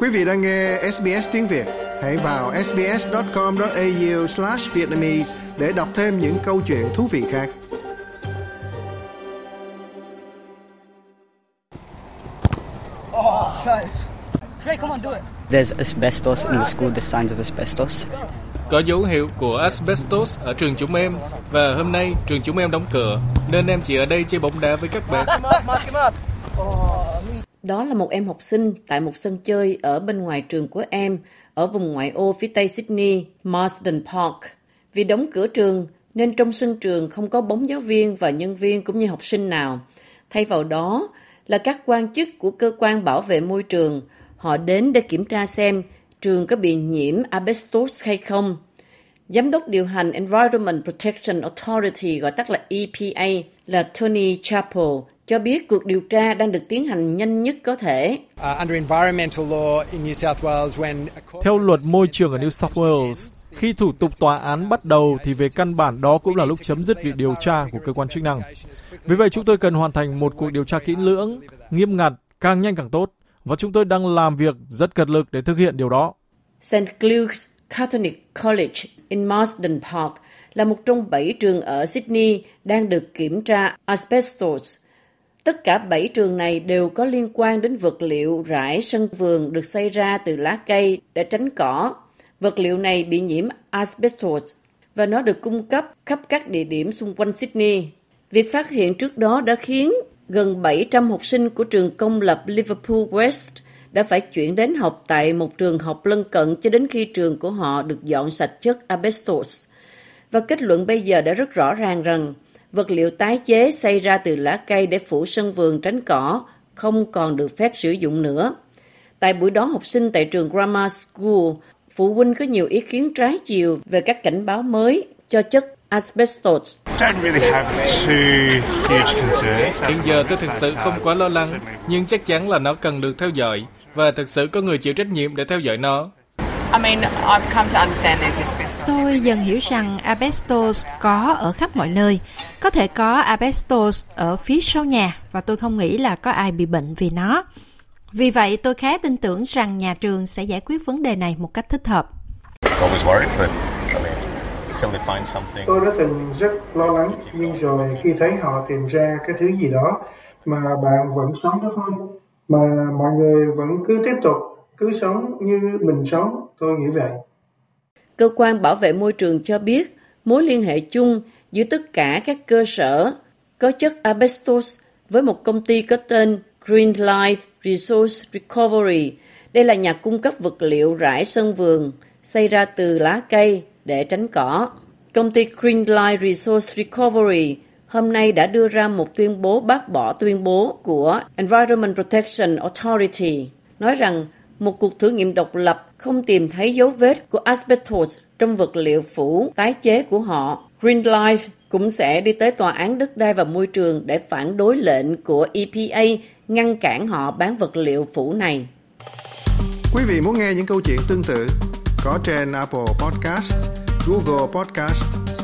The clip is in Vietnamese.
Quý vị đang nghe SBS tiếng Việt, hãy vào sbs.com.au/vietnamese để đọc thêm những câu chuyện thú vị khác. There's asbestos in the school, the signs of asbestos. Có dấu hiệu của asbestos ở trường chúng em và hôm nay trường chúng em đóng cửa nên em chỉ ở đây chơi bóng đá với các bạn. Đó là một em học sinh tại một sân chơi ở bên ngoài trường của em ở vùng ngoại ô phía tây Sydney, Marsden Park. Vì đóng cửa trường nên trong sân trường không có bóng giáo viên và nhân viên cũng như học sinh nào. Thay vào đó là các quan chức của cơ quan bảo vệ môi trường. Họ đến để kiểm tra xem trường có bị nhiễm asbestos hay không. Giám đốc điều hành Environment Protection Authority gọi tắt là EPA là Tony Chappell cho biết cuộc điều tra đang được tiến hành nhanh nhất có thể. Theo luật môi trường ở New South Wales, khi thủ tục tòa án bắt đầu thì về căn bản đó cũng là lúc chấm dứt việc điều tra của cơ quan chức năng. Vì vậy chúng tôi cần hoàn thành một cuộc điều tra kỹ lưỡng, nghiêm ngặt, càng nhanh càng tốt và chúng tôi đang làm việc rất cật lực để thực hiện điều đó. St. Luke's Catholic College in Marsden Park là một trong bảy trường ở Sydney đang được kiểm tra asbestos. Tất cả bảy trường này đều có liên quan đến vật liệu rải sân vườn được xây ra từ lá cây để tránh cỏ. Vật liệu này bị nhiễm asbestos và nó được cung cấp khắp các địa điểm xung quanh Sydney. Việc phát hiện trước đó đã khiến gần 700 học sinh của trường công lập Liverpool West đã phải chuyển đến học tại một trường học lân cận cho đến khi trường của họ được dọn sạch chất asbestos. Và kết luận bây giờ đã rất rõ ràng rằng vật liệu tái chế xây ra từ lá cây để phủ sân vườn tránh cỏ không còn được phép sử dụng nữa. Tại buổi đón học sinh tại trường Grammar School, phụ huynh có nhiều ý kiến trái chiều về các cảnh báo mới cho chất asbestos. Hiện giờ tôi thực sự không quá lo lắng, nhưng chắc chắn là nó cần được theo dõi và thực sự có người chịu trách nhiệm để theo dõi nó. Tôi dần hiểu rằng asbestos có ở khắp mọi nơi. Có thể có asbestos ở phía sau nhà và tôi không nghĩ là có ai bị bệnh vì nó. Vì vậy, tôi khá tin tưởng rằng nhà trường sẽ giải quyết vấn đề này một cách thích hợp. Tôi đã từng rất lo lắng, nhưng rồi khi thấy họ tìm ra cái thứ gì đó mà bạn vẫn sống đó thôi, mà mọi người vẫn cứ tiếp tục cứ sống như mình sống, tôi nghĩ vậy. Cơ quan bảo vệ môi trường cho biết mối liên hệ chung giữa tất cả các cơ sở có chất asbestos với một công ty có tên Green Life Resource Recovery. Đây là nhà cung cấp vật liệu rải sân vườn xây ra từ lá cây để tránh cỏ. Công ty Green Life Resource Recovery hôm nay đã đưa ra một tuyên bố bác bỏ tuyên bố của Environment Protection Authority, nói rằng một cuộc thử nghiệm độc lập không tìm thấy dấu vết của asbestos trong vật liệu phủ tái chế của họ. Green Life cũng sẽ đi tới Tòa án đất đai và môi trường để phản đối lệnh của EPA ngăn cản họ bán vật liệu phủ này. Quý vị muốn nghe những câu chuyện tương tự có trên Apple Podcast, Google Podcast,